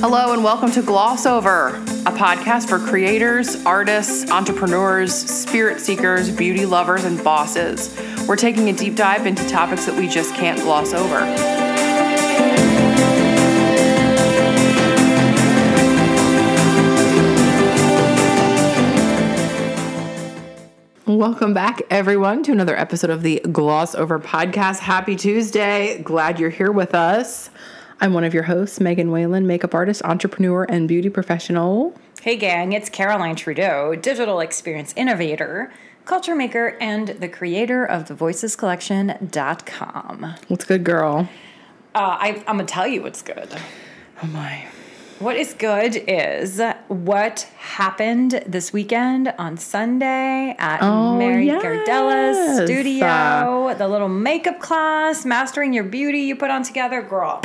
Hello, and welcome to Gloss Over, a podcast for creators, artists, entrepreneurs, spirit seekers, beauty lovers, and bosses. We're taking a deep dive into topics that we just can't gloss over. Welcome back, everyone, to another episode of the Gloss Over podcast. Happy Tuesday. Glad you're here with us. I'm one of your hosts, Megan Whalen, makeup artist, entrepreneur, and beauty professional. Hey, gang, it's Caroline Trudeau, digital experience innovator, culture maker, and the creator of the voicescollection.com. What's good, girl? Uh, I, I'm going to tell you what's good. Oh, my. What is good is what happened this weekend on Sunday at Oh, Mary yes. Gardella's studio. Uh, the little makeup class, mastering your beauty you put on together. Girl,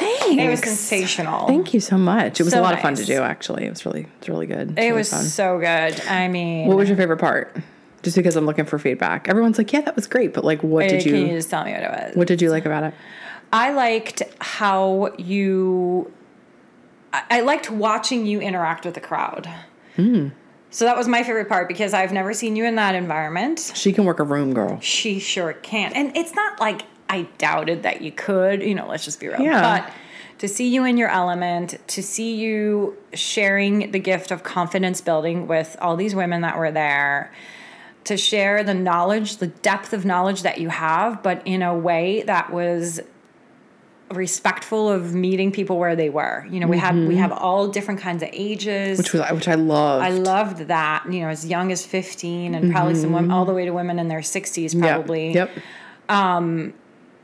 Thanks. it was sensational. Thank you so much. It was So a lot of fun to do, actually. It was really, it's really good. It really was fun. so good. I mean, What was your favorite part? Just because I'm looking for feedback. Everyone's like, "Yeah, that was great," but like, what did you? can you just tell me what it was? What did you like about it? I liked how you. I liked watching you interact with the crowd. Hmm. So that was my favorite part because I've never seen you in that environment. She can work a room, girl. She sure can. And it's not like I doubted that you could, you know, let's just be real. Yeah. But to see you in your element, to see you sharing the gift of confidence building with all these women that were there, to share the knowledge, the depth of knowledge that you have, but in a way that was respectful of meeting people where they were. You know, we have we have all different kinds of ages. Mm-hmm. Which was which I love. I loved that. You know, as young as 15 and probably some women all the way to women in their 60s probably. Yep.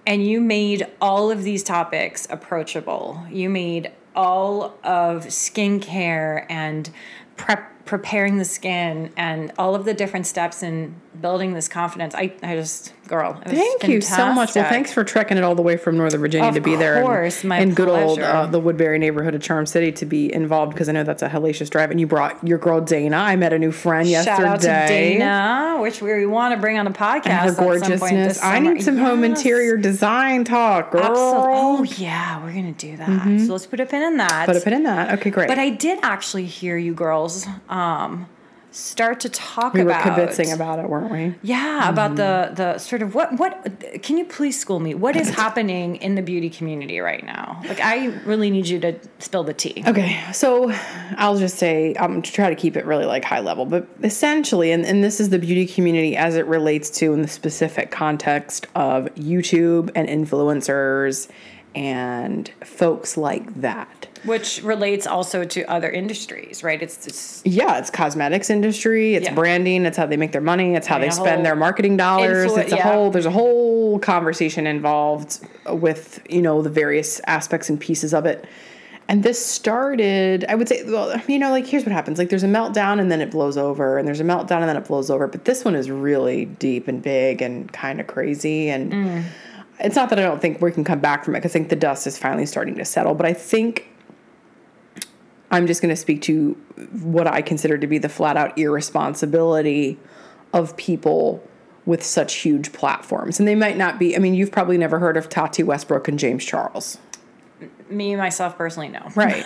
And you made all of these topics approachable. You made all of skincare and prep preparing the skin and all of the different steps in building this confidence. I, I just girl. Thank you so much. Well, thanks for trekking it all the way from Northern Virginia Of to be there. in- course, my in good old uh, the Woodberry neighborhood of Charm City to be involved because I know that's a hellacious drive. And you brought your girl Dana. I met a new friend yesterday. Shout out to Dana, which we want to bring on the podcast. And her at some point gorgeousness. this I need some home interior design talk, girl. Absolutely. Oh yeah, we're gonna do that. So let's put a pin in that. Put a pin in that. Okay, great. But I did actually hear you girls um, start to talk we were about convincing about it, weren't we? yeah mm-hmm. about the the sort of what what can you please school me what is happening in the beauty community right now like I really need you to spill the tea Okay, so I'll just say I'm to try to keep it really like high level, but essentially, and, and this is the beauty community as it relates to in the specific context of YouTube and influencers and folks like that. Which relates also to other industries right it's it's Yeah, it's cosmetics industry, it's Yeah. branding, it's how they make their money, it's how I they mean, a spend their marketing dollars. influ- it's a yeah. whole there's a whole conversation involved with, you know, the various aspects and pieces of it. And this started, I would say, well, you know, like here's what happens. Like there's a meltdown and then it blows over, and there's a meltdown and then it blows over. But this one is really deep and big and kind of crazy. And Mm. it's not that I don't think we can come back from it because I think the dust is finally starting to settle. But I think I'm just going to speak to what I consider to be the flat out irresponsibility of people with such huge platforms. And they might not be, I mean, you've probably never heard of Tati Westbrook and James Charles. Me myself personally no Right.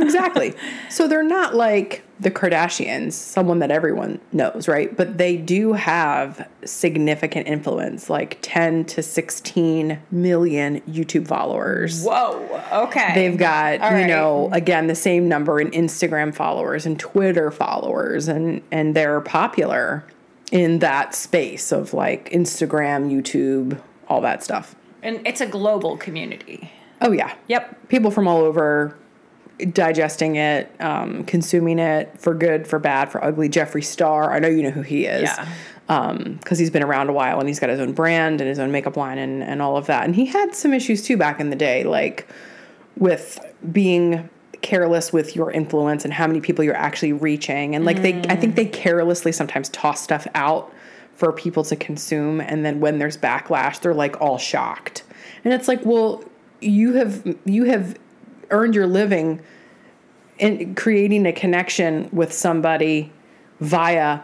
exactly. So they're not like the Kardashians, someone that everyone knows, right? But they do have significant influence, like 10 to 16 million YouTube followers. whoa okay They've got, All you right. know, again, the same number in Instagram followers and Twitter followers, and and they're popular in that space of like Instagram, YouTube, all that stuff. and it's a global community Oh yeah, yep people from all over digesting it, um, consuming it for good, for bad, for ugly. Jeffree Star, I know you know who he is. Yeah. Um, because he's been around a while and he's got his own brand and his own makeup line and, and all of that. And he had some issues too back in the day, like with being careless with your influence and how many people you're actually reaching. And like they I think they carelessly sometimes toss stuff out for people to consume and then when there's backlash, they're like all shocked. And it's like, well, you have you have earned your living in creating a connection with somebody via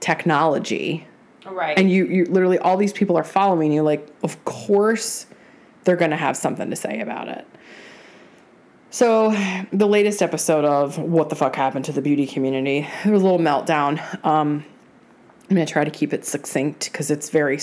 technology. Right. And you you literally all these people are following you like of course they're going to have something to say about it. So, the latest episode of What the Fuck Happened to the Beauty Community, there was a little meltdown. Um, I'm going to try to keep it succinct because it's very,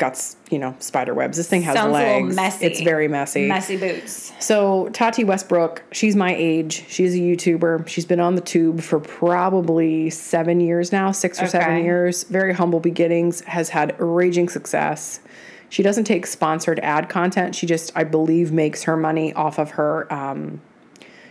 got, you know, spider webs. This thing has Sounds legs. messy. It's very messy. Messy boots. So, Tati Westbrook, she's my age. She's a YouTuber. She's been on the tube for probably seven years now, six or seven years. Very humble beginnings, has had raging success. She doesn't take sponsored ad content. She just, I believe, makes her money off of her. Um,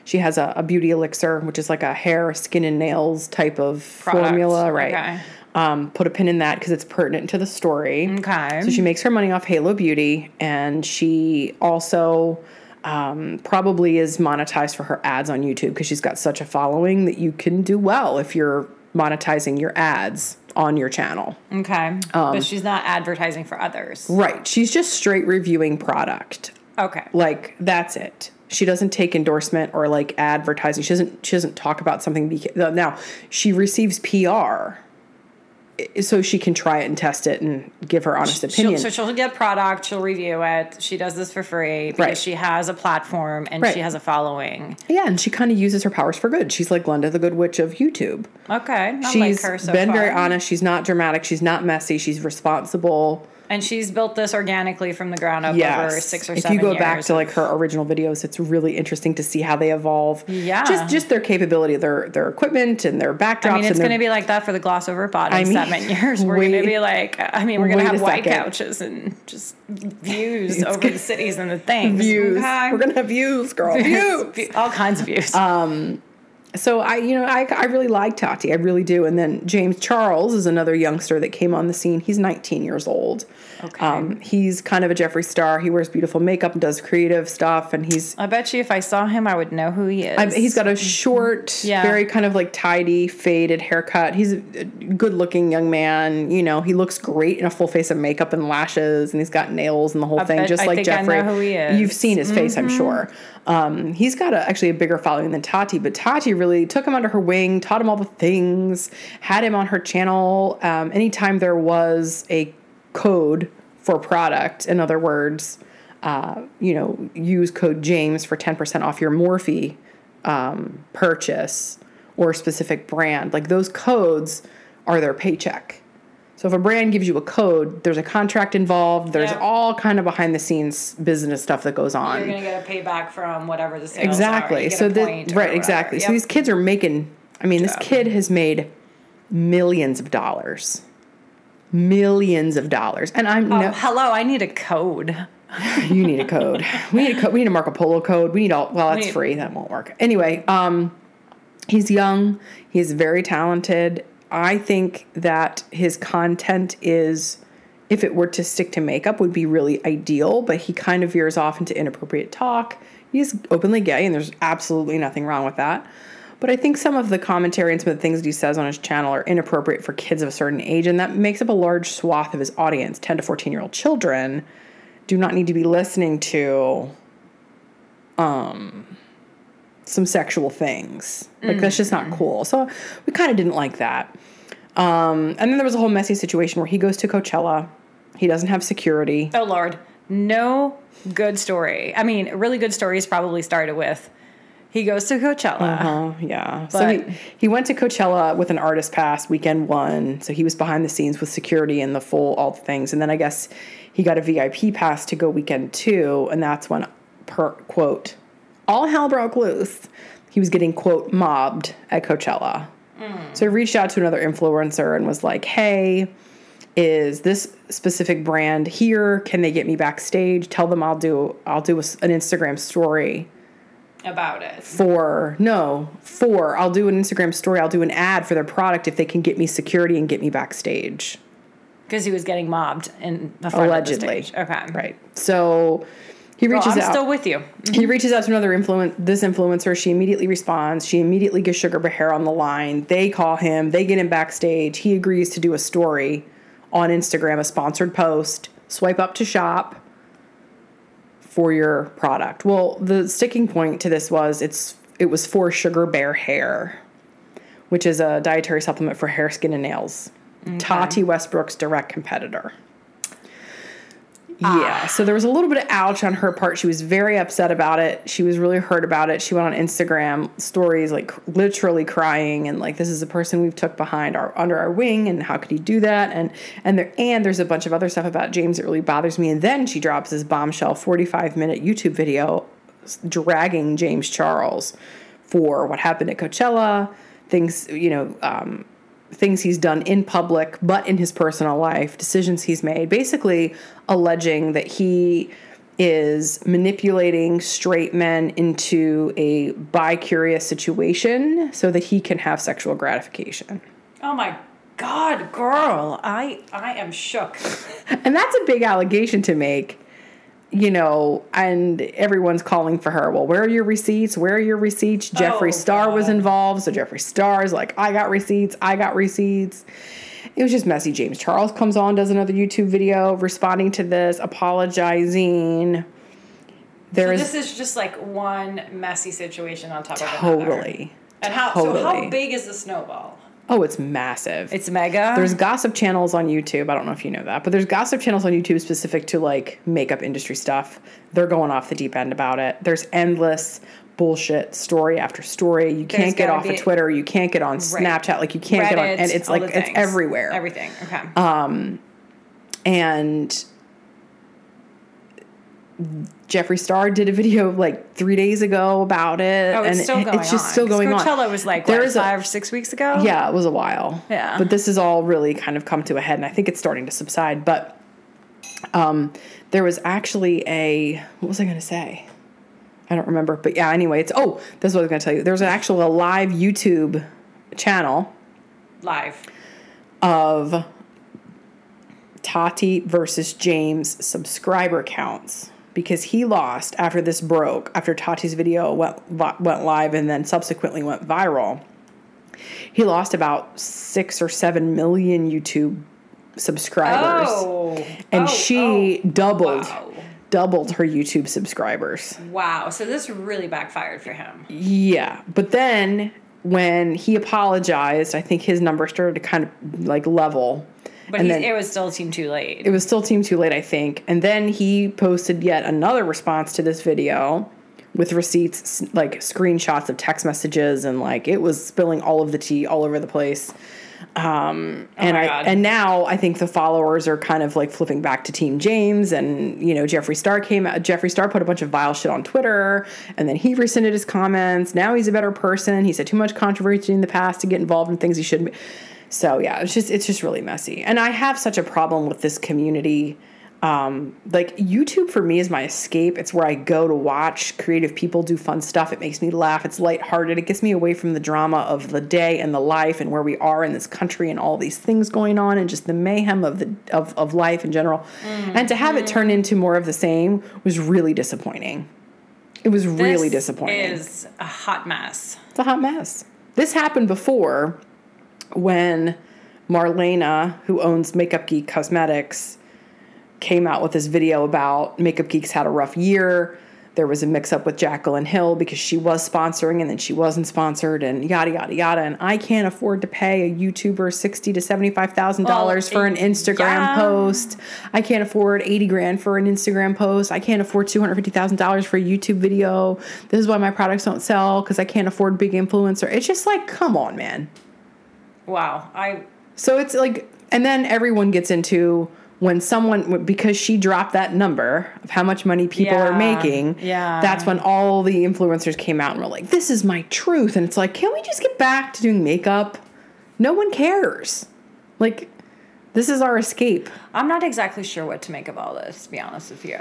she has a, a beauty elixir, which is like a hair, skin, and nails type of Product. formula, right? Okay. Um, put a pin in that because it's pertinent to the story. Okay. So she makes her money off Halo Beauty, and she also um, probably is monetized for her ads on YouTube because she's got such a following that you can do well if you're monetizing your ads on your channel. Okay. Um, but she's not advertising for others. Right. She's just straight reviewing product. Okay. Like that's it. She doesn't take endorsement or like advertising. She doesn't. She doesn't talk about something. beca- Now she receives PR, so she can try it and test it and give her honest She'll, opinion. so she'll get product, she'll review it. She does this for free because Right. she has a platform and Right. she has a following. Yeah, and she kind of uses her powers for good. She's like Glenda the Good Witch of YouTube. Okay. I She's like her so been far. very honest. She's not dramatic. She's not messy. She's responsible. And she's built this organically from the ground up Yes. over six or if seven you go years. back to like her original videos, it's really interesting to see how they evolve. Yeah. Just just their capability, their their equipment and their backdrops. I mean, it's going to be like that for the gloss over in I mean, seven years. We're going to be like, I mean, we're going to have white second. couches and just views over gonna- the cities and the things. views. Okay? We're gonna have views, girl. Views. All kinds of views. Um, so I, you know, I, I really like Tati. I really do. And then James Charles is another youngster that came on the scene. He's 19 years old. Okay. Um, he's kind of a Jeffree Star. He wears beautiful makeup and does creative stuff. And he's I bet you if I saw him, I would know who he is. I he's got a short, Yeah. very kind of like tidy, faded haircut. He's a good looking young man. You know, he looks great in a full face of makeup and lashes, and he's got nails and the whole thing, bet- just I like think I Jeffree. know who he is. Mm-hmm. You've seen his face, I'm sure. Um, he's got a, actually a bigger following than Tati, but Tati really took him under her wing, taught him all the things, had him on her channel. Um, anytime there was a code for product, in other words, uh, you know, use code James for 10% off your Morphe um, purchase or specific brand. Like those codes are their paycheck. So if a brand gives you a code, there's a contract involved. There's Yeah. all kind of behind the scenes business stuff that goes on. You're going to get a payback from whatever the sales exactly. Are. So the, right, whatever. exactly. So these kids are making. I mean, this kid has made millions of dollars, millions of dollars, and I'm Oh, no. hello, I need a code. You need a code. We need a code. We need a Marco Polo code. We need all. Well, that's need- free. That won't work. Anyway, um, he's young. He's very talented. I think that his content is, if it were to stick to makeup, would be really ideal. But he kind of veers off into inappropriate talk. He's openly gay, and there's absolutely nothing wrong with that. But I think some of the commentary and some of the things that he says on his channel are inappropriate for kids of a certain age, and that makes up a large swath of his audience 10 to 14 year old children do not need to be listening to um some sexual things. Like that's just not cool. So we kind of didn't like that. Um and then there was a whole messy situation where he goes to Coachella. He doesn't have security. Oh, Lord. No good story. I mean, really good stories probably started with he goes to Coachella. Oh, yeah. so he, he went to Coachella with an artist pass weekend one. So he was behind the scenes with security and the full all the things. And then I guess he got a VIP pass to go weekend two, and that's when per quote all hell broke loose. He was getting quote mobbed at Coachella. Mm. So he reached out to another influencer and was like, "Hey, is this specific brand here? Can they get me backstage? Tell them I'll do I'll do a an Instagram story." About it. for no for i'll do an instagram story i'll do an ad for their product if they can get me security and get me backstage Because he was getting mobbed in the front allegedly Of the stage. Okay. right so he Well, reaches I'm out. still with you. he mm-hmm. reaches out to another influence this influencer. She immediately responds. She immediately gets sugar bear Hair on the line. They call him. They get him backstage. He agrees to do a story on instagram a sponsored post. Swipe up to shop for your product. Well the sticking point to this was it's it was for sugar bear hair which is a dietary supplement for hair skin and nails. Tati westbrook's direct competitor Yeah. So there was a little bit of ouch on her part. She was very upset about it. She was really hurt about it. She went on Instagram stories like literally crying and like this is a person we've took behind our under our wing and how could he do that? And and there and there's a bunch of other stuff about James that really bothers me. And then she drops this bombshell 45 minute YouTube video dragging James Charles for what happened at Coachella, things, you know, um, things he's done in public, but in his personal life, decisions he's made, basically alleging that he is manipulating straight men into a bi curious situation so that he can have sexual gratification. Oh my god, girl. I I am shook. And that's a big allegation to make, you know, and everyone's calling for her. Well, where are your receipts? Where are your receipts? Oh, Jeffree Oh, Star was involved, so Jeffree Star is like, I got receipts, I got receipts. It was just messy. James Charles comes on, does another YouTube video responding to this, apologizing. There So this is just like one messy situation on top of another. totally. And how so how big is the snowball? Oh, it's massive. It's mega. There's gossip channels on YouTube. I don't know if you know that, but there's gossip channels on YouTube specific to like makeup industry stuff. They're going off the deep end about it. There's endless bullshit story after story. You can't get off of Twitter. You can't get on Snapchat. Like you can't get on, Reddit, and it's like it's everywhere. Everything. Okay. Um, And Jeffree Star did a video like three days ago about it, oh, it's and still going it's just on. still going on. Coachella was like There what, is a- five, six weeks ago. Yeah, it was a while. Yeah. But this has all really kind of come to a head, and I think it's starting to subside. But um, there was actually a what was I going to say? I don't remember. But yeah, anyway, it's oh, this is what I was going to tell you. There's an actual a live YouTube channel Live. of Tati versus James subscriber counts because he lost after this broke after Tati's video went went live and then subsequently went viral. He lost about six or seven million YouTube subscribers, Oh. and Oh, she oh. doubled wow. doubled her YouTube subscribers. oh. Wow. So this really backfired for him. Yeah, but then when he apologized, I think his number started to kind of like level. But and he, then it was still seemed too late. it was still team too late, I think. And then he posted yet another response to this video with receipts, like screenshots of text messages, and like it was spilling all of the tea all over the place. Um, and Oh my I God. and now I think the followers are kind of like flipping back to Team James, and you know Jeffree Star came out. Jeffree Star put a bunch of vile shit on Twitter, and then he rescinded his comments. Now he's a better person. He said too much controversy in the past to get involved in things he shouldn't. Be. So yeah, it's just it's just really messy, and I have such a problem with this community. Um, like YouTube for me is my escape. It's where I go to watch creative people do fun stuff. It makes me laugh. It's lighthearted. It gets me away from the drama of the day and the life and where we are in this country and all these things going on and just the mayhem of the of, of life in general. And to have it turn into more of the same was really disappointing. It was really This disappointing. Is a hot mess. It's a hot mess. This happened before when Marlena, who owns Makeup Geek Cosmetics, came out with this video about Makeup Geeks had a rough year. There was a mix up with Jaclyn Hill because she was sponsoring and then she wasn't sponsored and yada yada yada. And I can't afford to pay a YouTuber sixty to seventy five thousand dollars oh, for an Instagram yeah. post. I can't afford eighty grand for an Instagram post. I can't afford two hundred fifty thousand dollars for a YouTube video. This is why my products don't sell because I can't afford big influencer. It's just like, come on, man. Wow. I So it's like, and then everyone gets into when someone because she dropped that number of how much money people are making. yeah. that's when all the influencers came out and were like, "This is my truth," and it's like, can we just get back to doing makeup? No one cares. Like, this is our escape. I'm not exactly sure what to make of all this, to be honest with you.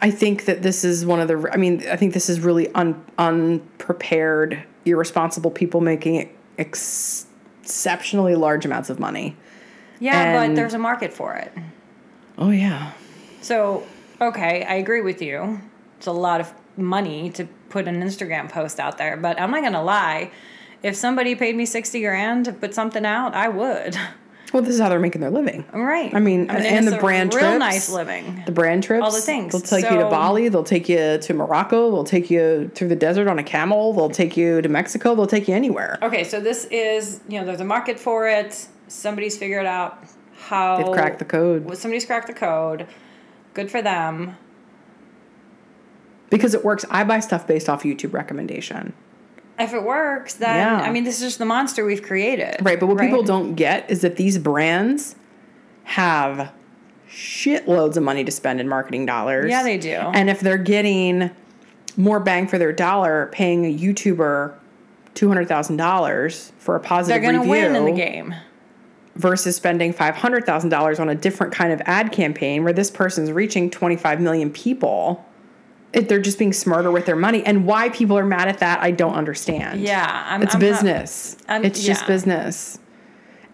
I think that this is one of the. I mean, I think this is really un, unprepared, irresponsible people making ex- exceptionally large amounts of money. Yeah, but there's a market for it. Oh yeah. So, okay, I agree with you. It's a lot of money to put an Instagram post out there, but I'm not going to lie. If somebody paid me 60 grand to put something out, I would. Well, this is how they're making their living. Right. I mean, and the a brand real trips, nice living. The brand trips, All the things. They'll take you to Bali. They'll take you to Morocco. They'll take you through the desert on a camel. They'll take you to Mexico. They'll take you anywhere. Okay, so this is, you know, there's a market for it. Somebody's figured out how They've cracked the code. Well, somebody's cracked the code. Good for them. because it works. I buy stuff based off YouTube recommendation. If it works, then Yeah. I mean, this is just the monster we've created. Right, but what people don't get is that these brands have shitloads of money to spend in marketing dollars. Yeah, they do. And if they're getting more bang for their dollar paying a YouTuber $200,000 for a positive they're positive going to review win in the game. versus spending $500,000 on a different kind of ad campaign where this person's reaching 25 million people, they're just being smarter with their money. And why people are mad at that, I don't understand. Yeah, I'm, It's I'm not- business. I'm- it's just business.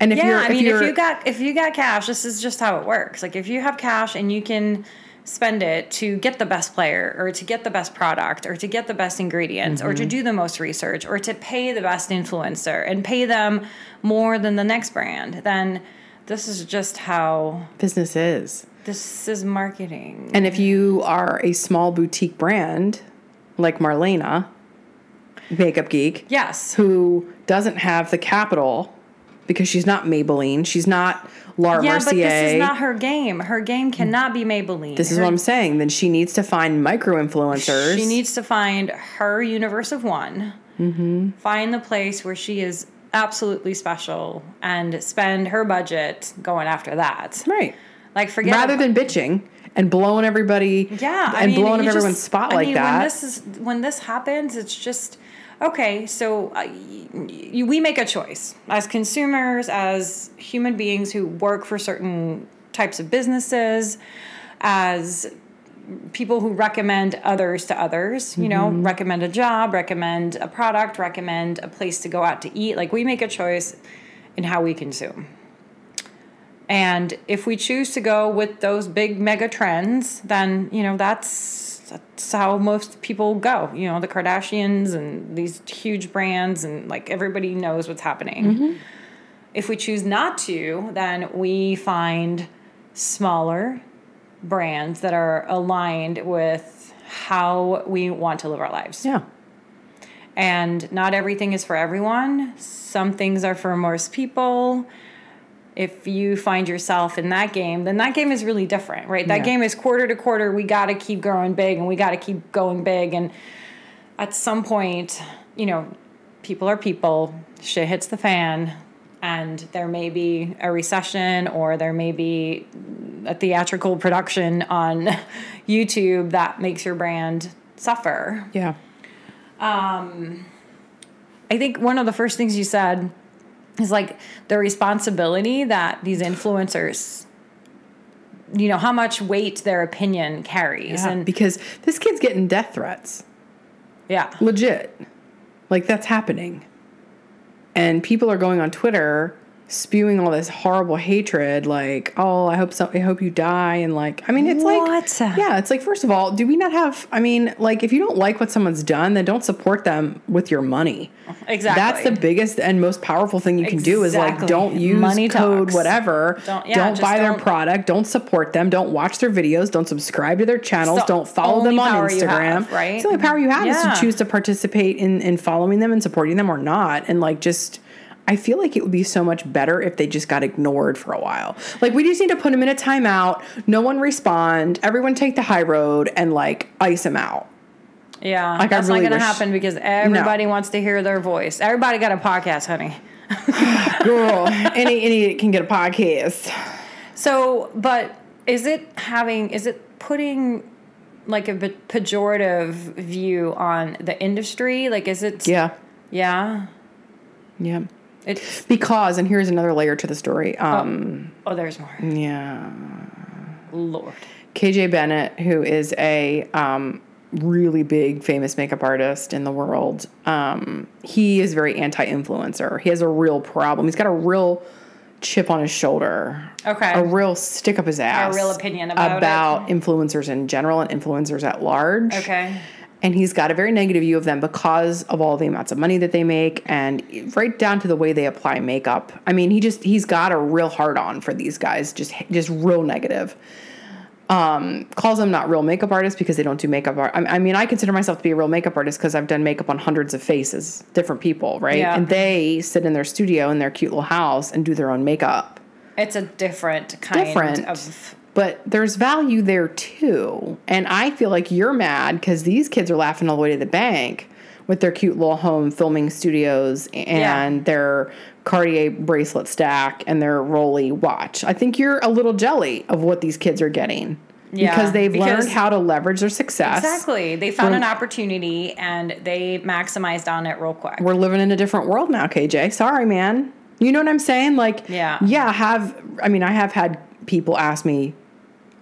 And if yeah, you're, I mean, if, you're, you got if you got cash, this is just how it works. Like if you have cash and you can spend it to get the best player or to get the best product or to get the best ingredients or to Mm-hmm. do the most research or to pay the best influencer and pay them more than the next brand, then this is just how business is. This is marketing. And if you are a small boutique brand like Marlena, Makeup Geek, Yes. who doesn't have the capital because she's not Maybelline, she's not Laura Yeah, Mercier. but this is not her game. Her game cannot be Maybelline. This is Her- what I'm saying. Then she needs to find micro influencers. She needs to find her universe of one. Mm-hmm. Find the place where she is absolutely special and spend her budget going after that. right. Like forget Rather about- than bitching and blowing everybody yeah, I and mean, blowing up everyone's just- spot I like mean, that. When this is when this happens, it's just okay. So uh, we make a choice as consumers, as human beings who work for certain types of businesses, as people who recommend others to others you know Mm-hmm. recommend a job recommend a product recommend a place to go out to eat like we make a choice in how we consume and if we choose to go with those big mega trends then you know that's that's how most people go you know the kardashians and these huge brands and like everybody knows what's happening mm-hmm. if we choose not to then we find smaller brands that are aligned with how we want to live our lives. yeah. And not everything is for everyone. Some things are for most people. If you find yourself in that game, then that game is really different, right? That Yeah. game is quarter to quarter. We got to keep growing big and we got to keep going big. And at some point, you know, people are people, shit hits the fan, and there may be a recession or there may be a theatrical production on YouTube that makes your brand suffer. Yeah. Um, I think one of the first things you said is like the responsibility that these influencers you know how much weight their opinion carries Yeah, and because this kid's getting death threats. yeah Legit. Like that's happening. And people are going on Twitter spewing all this horrible hatred like, "Oh, I hope so I hope you die." And like, I mean, it's What? like Yeah, it's like first of all, do we not have I mean, like if you don't like what someone's done, then don't support them with your money. exactly That's the biggest and most powerful thing you can do is like don't use Money code talks. whatever. Don't- Don't, buy their don't- product. Don't support them. Don't watch their videos. Don't subscribe to their channels. Don't follow them on Instagram. have, right? It's the only power you have is to choose to participate in in following them and supporting them or not. And like just I feel like it would be so much better if they just got ignored for a while. Like we just need to put them in a timeout. No one respond. Everyone take the high road and like ice them out. yeah Like, that's really not gonna wish- happen because everybody wants to hear their voice everybody got a podcast honey Girl, any any can get a podcast. so but is it having is it putting like a pejorative view on the industry like is it Yeah. yeah Yeah. It Because, and here's another layer to the story. Um, oh there's more Yeah. lord KJ Bennett, who is a um, really big, famous makeup artist in the world, um, he is very anti influencer. He has a real problem. He's got a real chip on his shoulder. Okay. A real stick up his ass. A real opinion about it. influencers in general and influencers at large. okay and he's got a very negative view of them because of all the amounts of money that they make and right down to the way they apply makeup. I mean he just he's got a real hard on for these guys just just real negative. Um calls them not real makeup artists because they don't do makeup art. I I mean i consider myself to be a real makeup artist because i've done makeup on hundreds of faces different people right? Yeah. and they sit in their studio in their cute little house and do their own makeup. It's a different kind Different. of but there's value there too. And I feel like you're mad because these kids are laughing all the way to the bank with their cute little home filming studios and Yeah. their Cartier bracelet stack and their Rolly watch. I think you're a little jelly of what these kids are getting. Yeah, because they've because- learned how to leverage their success. Exactly. They found We're- an opportunity and they maximized on it real quick. we're living in a different world now, KJ. Sorry, man. You know what I'm saying? Like, Yeah. yeah. Have I mean, I have had people ask me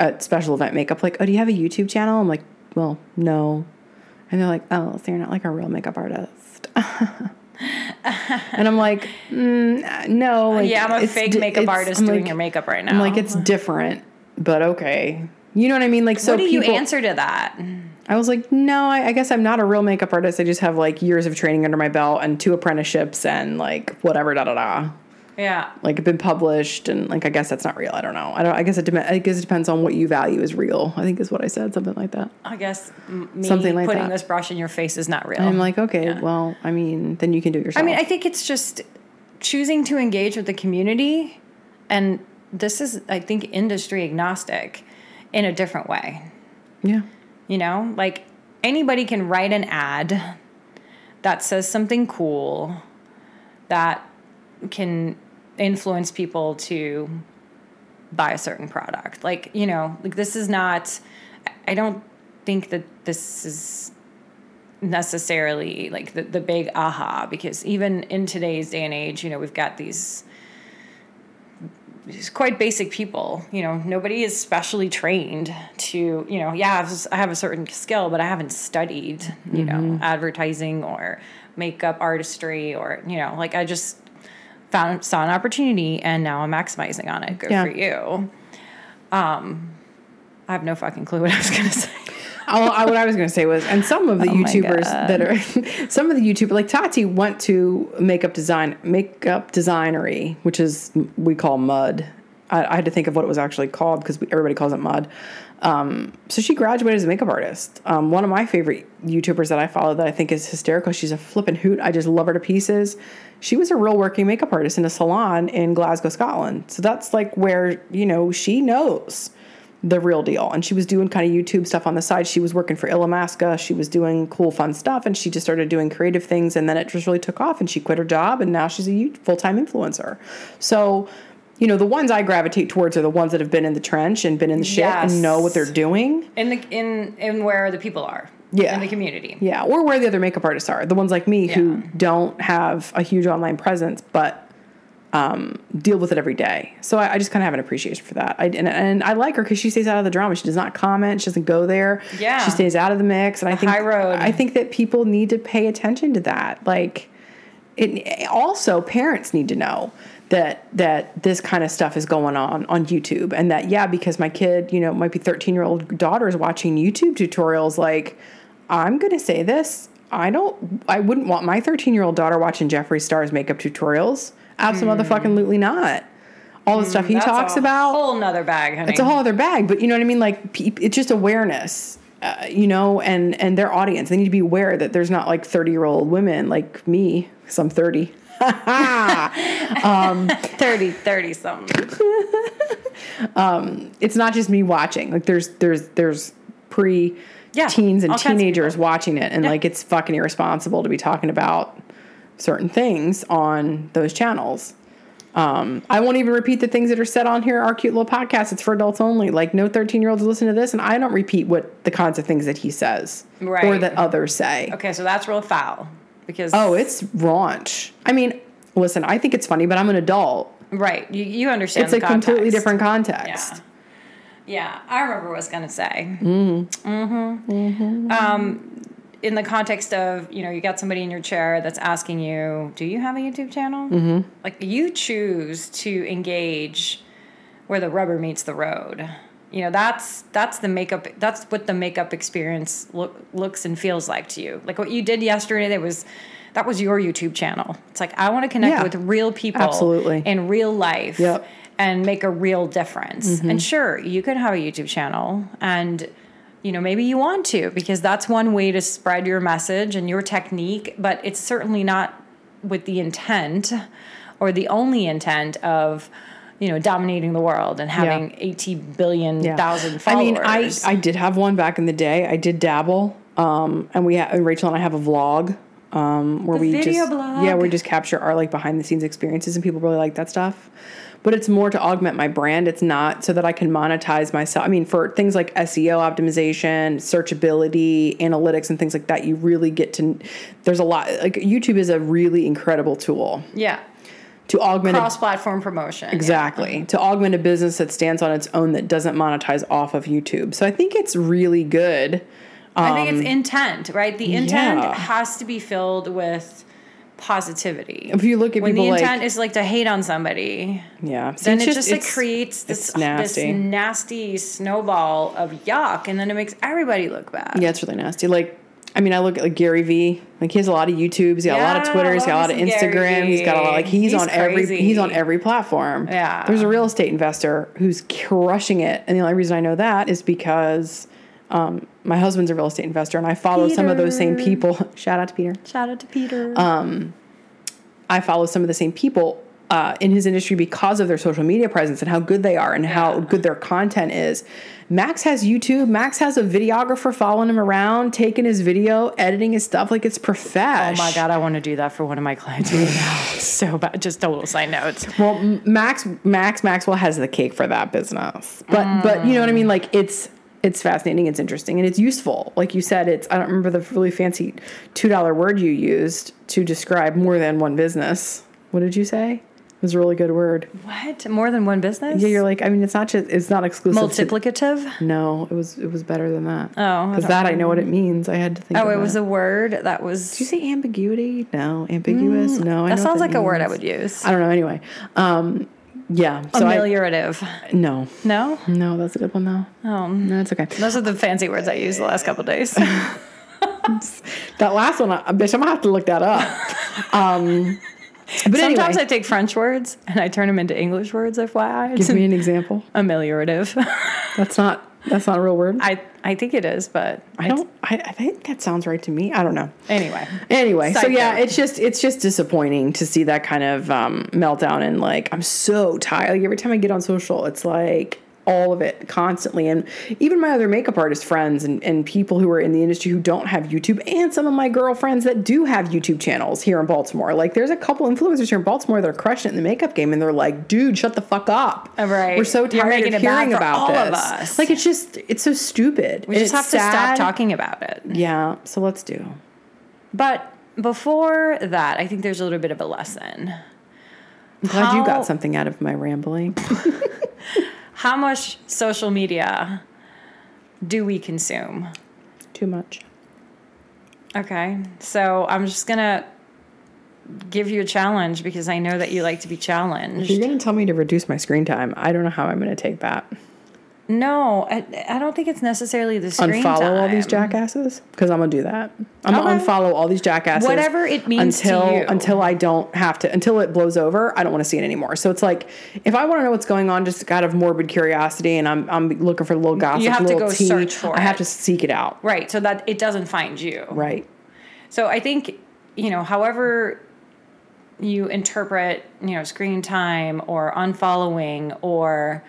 at special event makeup, like, "Oh, do you have a YouTube channel?" I'm like, "Well, no," and they're like, "Oh, so you're not like a real makeup artist." and I'm like, mm, "No." Like, yeah, I'm a fake di- makeup artist I'm doing like- your makeup right now. I'm like, it's different, but okay. You know what I mean? Like, so what do you answer to that? I was like, no, I, I guess I'm not a real makeup artist. I just have like years of training under my belt and two apprenticeships and like whatever, da da da. Yeah. Like been published and like I guess that's not real. I don't know. I don't. I guess it. I guess it depends on what you value as real. I think is what I said. Something like that. I guess m- me Something like putting that. this brush in your face is not real. And I'm like, okay, Yeah. well, I mean, then you can do it yourself I mean, I think it's just choosing to engage with the community, and this is, I think, industry agnostic in a different way. yeah, You know, like anybody can write an ad that says something cool that can influence people to buy a certain product. Like, you know, like this is not, I don't think that this is necessarily like the, the big aha because even in today's day and age, you know, we've got these quite basic people. You know, nobody is specially trained to, you know, yeah, I have, I have a certain skill, but I haven't studied, you know, mm-hmm. advertising or makeup artistry or, you know, like I just found saw an opportunity and now I'm maximizing on it. Good Yeah. for you. Um, I have no fucking clue what I was gonna say. Oh, I, what I was going to say was, and some of the Oh YouTubers that are, some of the YouTubers, like Tati went to makeup design, makeup Designory, which is, we call mud. I, I had to think of what it was actually called because everybody calls it mud. Um, so she graduated as a makeup artist. Um, one of my favorite YouTubers that I follow that I think is hysterical. She's a flippin' hoot. I just love her to pieces. She was a real working makeup artist in a salon in Glasgow, Scotland. So that's like where, you know, she knows the real deal. And she was doing kind of YouTube stuff on the side. She was working for Illamasqua. She was doing cool, fun stuff. And she just started doing creative things. And then it just really took off. And she quit her job. And now she's a full time influencer. So, you know, the ones I gravitate towards are the ones that have been in the trench and been in the shit Yes. and know what they're doing. In the in in where the people are. Yeah. In the community. Yeah. Or where the other makeup artists are. The ones like me who don't have a huge online presence, but um, deal with it every day. So I, I just kind of have an appreciation for that. I, and, and I like her because she stays out of the drama. She does not comment. She doesn't go there. Yeah. She stays out of the mix. And I think. I think that people need to pay attention to that. Like, it also parents need to know that that this kind of stuff is going on on YouTube and that yeah because my kid you know might be 13 year old daughter is watching YouTube tutorials like I'm gonna say this. I don't I wouldn't want my 13 year old daughter watching Jeffree Star's makeup tutorials. Absolutely not. All the stuff he. Talks a about whole nother bag, honey. it's a whole other bag but you know what i mean? Like it's just awareness uh, you know and and their audience. They need to be aware that there's not like 30 year old women like me some 30 um, 30, 30 something. um, it's not just me watching. Like there's there's there's pre Yeah, teens and all kinds of teenagers watching it and Yeah. like it's fucking irresponsible to be talking about certain things on those channels um, I won't even repeat the things that are said on here. Our cute little podcast. It's for adults only. Like no thirteen year olds listen to this, and I don't repeat what the kinds of things that he says or Right. that others say. Okay, so that's real foul. Because Oh, it's raunch. I mean, listen, I think it's funny, but I'm an adult. right. You you understand It's a completely different context. Yeah, I remember what I was gonna say. Mm-hmm. Mm-hmm. Um, in the context of you know you got somebody in your chair that's asking you, do you have a YouTube channel? Mm-hmm. Like you choose to engage where the rubber meets the road. You know that's that's the makeup. That's what the makeup experience look, looks and feels like to you. Like what you did yesterday. That was that was your YouTube channel. It's like I want to connect Yeah. with real people Absolutely. in real life Yep. And make a real difference. And sure, you can have a YouTube channel and you know, maybe you want to because that's one way to spread your message and your technique, but it's certainly not with the intent or the only intent of you know, dominating the world and having 80 billion thousand I followers. I mean, I I did have one back in the day. I did dabble. Um, and we ha- Rachel and I have a vlog. Um, where The we video just blog. yeah, we just capture our like behind the scenes experiences, and people really like that stuff. But it's more to augment my brand. It's not so that I can monetize myself. I mean, for things like SEO optimization, searchability, analytics, and things like that, you really get to. There's a lot. Like YouTube is a really incredible tool yeah. to augment. Cross platform promotion. Exactly. To augment a business that stands on its own that doesn't monetize off of YouTube. So I think it's really good. I think it's intent, right? The intent Um, yeah. has to be filled with positivity. If you look at when people the like intent is like to hate on somebody, yeah, See, then it just, like it's- creates this it's this nasty. nasty snowball of yuck, and then it makes everybody look bad. Yeah, it's really nasty. Like I mean, I look at like Gary Vee. Like he has a lot of YouTubes, he's got a lot of Yeah, Twitter, he's got a lot of love me some Gary Instagram, he's got a lot like he's, He's on every he's on every platform. Yeah. There's a real estate investor who's crushing it. And the only reason I know that is because um, my husband's a real estate investor and I follow some of those same people. Shout out to Peter. Shout out to Peter. Um, I follow some of the same people uh, in his industry because of their social media presence and how good they are and how good their content is. Max has YouTube. Max has a videographer following him around, taking his video, editing his stuff like it's professional. oh my god, I want to do that for one of my clients right now. so bad. Just a little side note. Well, Max Max Maxwell has the cake for that business, but but you know what I mean. Like it's it's fascinating, it's interesting, and it's useful. Like you said, it's I don't remember the really fancy two dollar word you used to describe more than one business. What did you say? It was a really good word. What? More than one business? Yeah, you're like I mean, it's not just it's not exclusive. to- multiplicative. no, it was it was better than that. Oh, because that I know what it means. I had to think. Oh, it was that. a word that was. Did you say ambiguity? No, ambiguous. no, I Mm, that sounds like a word I would use. I don't know. Anyway, um, yeah. So I, Ameliorative. no, no? no, that's a good one though. Oh, No, it's okay. those are the fancy words I used the last couple days. That last one, I, bitch, I'm gonna have to look that up. Um, but Sometimes anyway, I take French words and I turn them into English words. FYI, give me an example. ameliorative. That's not that's not a real word. I I think it is, but I don't. I, I think that sounds right to me. I don't know. Anyway, Anyway, so yeah, note. it's just it's just disappointing to see that kind of um, meltdown and like I'm so tired. Like every time I get on social, it's like all of it constantly. And even my other makeup artist friends and, and people who are in the industry who don't have YouTube, and some of my girlfriends that do have YouTube channels here in Baltimore. Like there's a couple influencers here in Baltimore that are crushing it in the makeup game, and they're like, "Dude, shut the fuck up." Right. We're so tired of hearing about this. Like it's just it's so stupid. we And just have to stop talking about it. Yeah, so let's do. But before that, I think there's a little bit of a lesson. I'm glad you got something out of my rambling. How much social media do we consume? Too much. Okay, so I'm just gonna give you a challenge because I know that you like to be If challenged. you're going to tell me to reduce my screen time, I don't know how I'm going to take that. No, I, I don't think it's necessarily the screen Unfollow all these jackasses because I'm going to do that. I'm gonna unfollow all these jackasses. Whatever it means to until you. until I don't have to until it blows over. I don't want to see it anymore. So it's like if I want to know what's going on, just out of morbid curiosity, and I'm I'm looking for a little gossip, have to go tea, search for. I have it. to seek it out. Right, so that it doesn't find you. Right. So I think, you know, however you interpret, you know, screen time or unfollowing or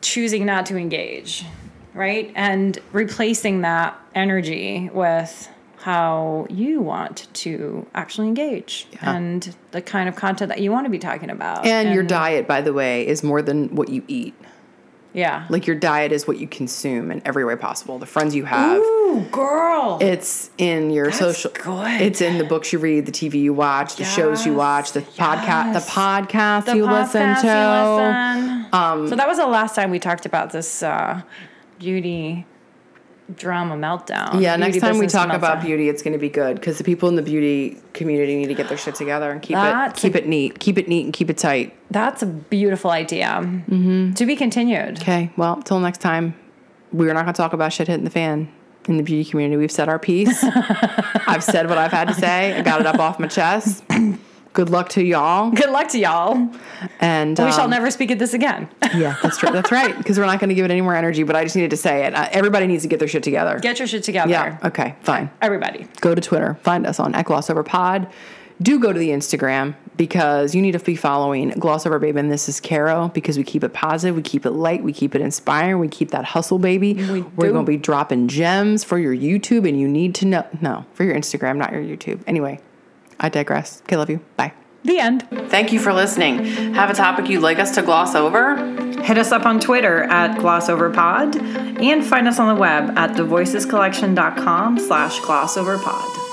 choosing not to engage, right? And replacing that energy with how you want to actually engage Yeah. and the kind of content that you want to be talking about. And, your diet, by the way, is more than what you eat. Yeah. Like your diet is what you consume in every way possible. The friends you have. Ooh, girl. It's in your social. good. It's in the books you read, the TV you watch, the shows you watch, the podcast, the podcast The you listen to. you listen. Um, so that was the last time we talked about this uh, beauty drama meltdown. Yeah, next time we talk about beauty, it's going to be good because the people in the beauty community need to get their shit together and keep it keep it neat, keep it neat, and keep it tight. That's a beautiful idea. Mm-hmm. To be continued. Okay, well, till next time, we're not going to talk about shit hitting the fan in the beauty community. We've said our piece. I've said what I've had to say. I got it up off my chest. Good luck to y'all, Good luck to y'all. and we shall um, never speak of this again. Yeah, that's true. That's right. Because we're not going to give it any more energy. But I just needed to say it. Uh, everybody needs to get their shit together. Get your shit together. yeah. Okay. Fine. Everybody. Go to Twitter. Find us on @Glossover Pod. do go to the Instagram because you need to be following Gloss Over Babe and This is Caro because we keep it positive, we keep it light, we keep it inspiring, we keep that hustle, baby. We We're do. going to be dropping gems for your YouTube and you need to know. No, for your Instagram, not your YouTube. Anyway, I digress. Okay, love you. Bye. The end. Thank you for listening. Have a topic you'd like us to gloss over? Hit us up on Twitter at glossoverpod and find us on the web at thevoicescollection.com slash glossoverpod.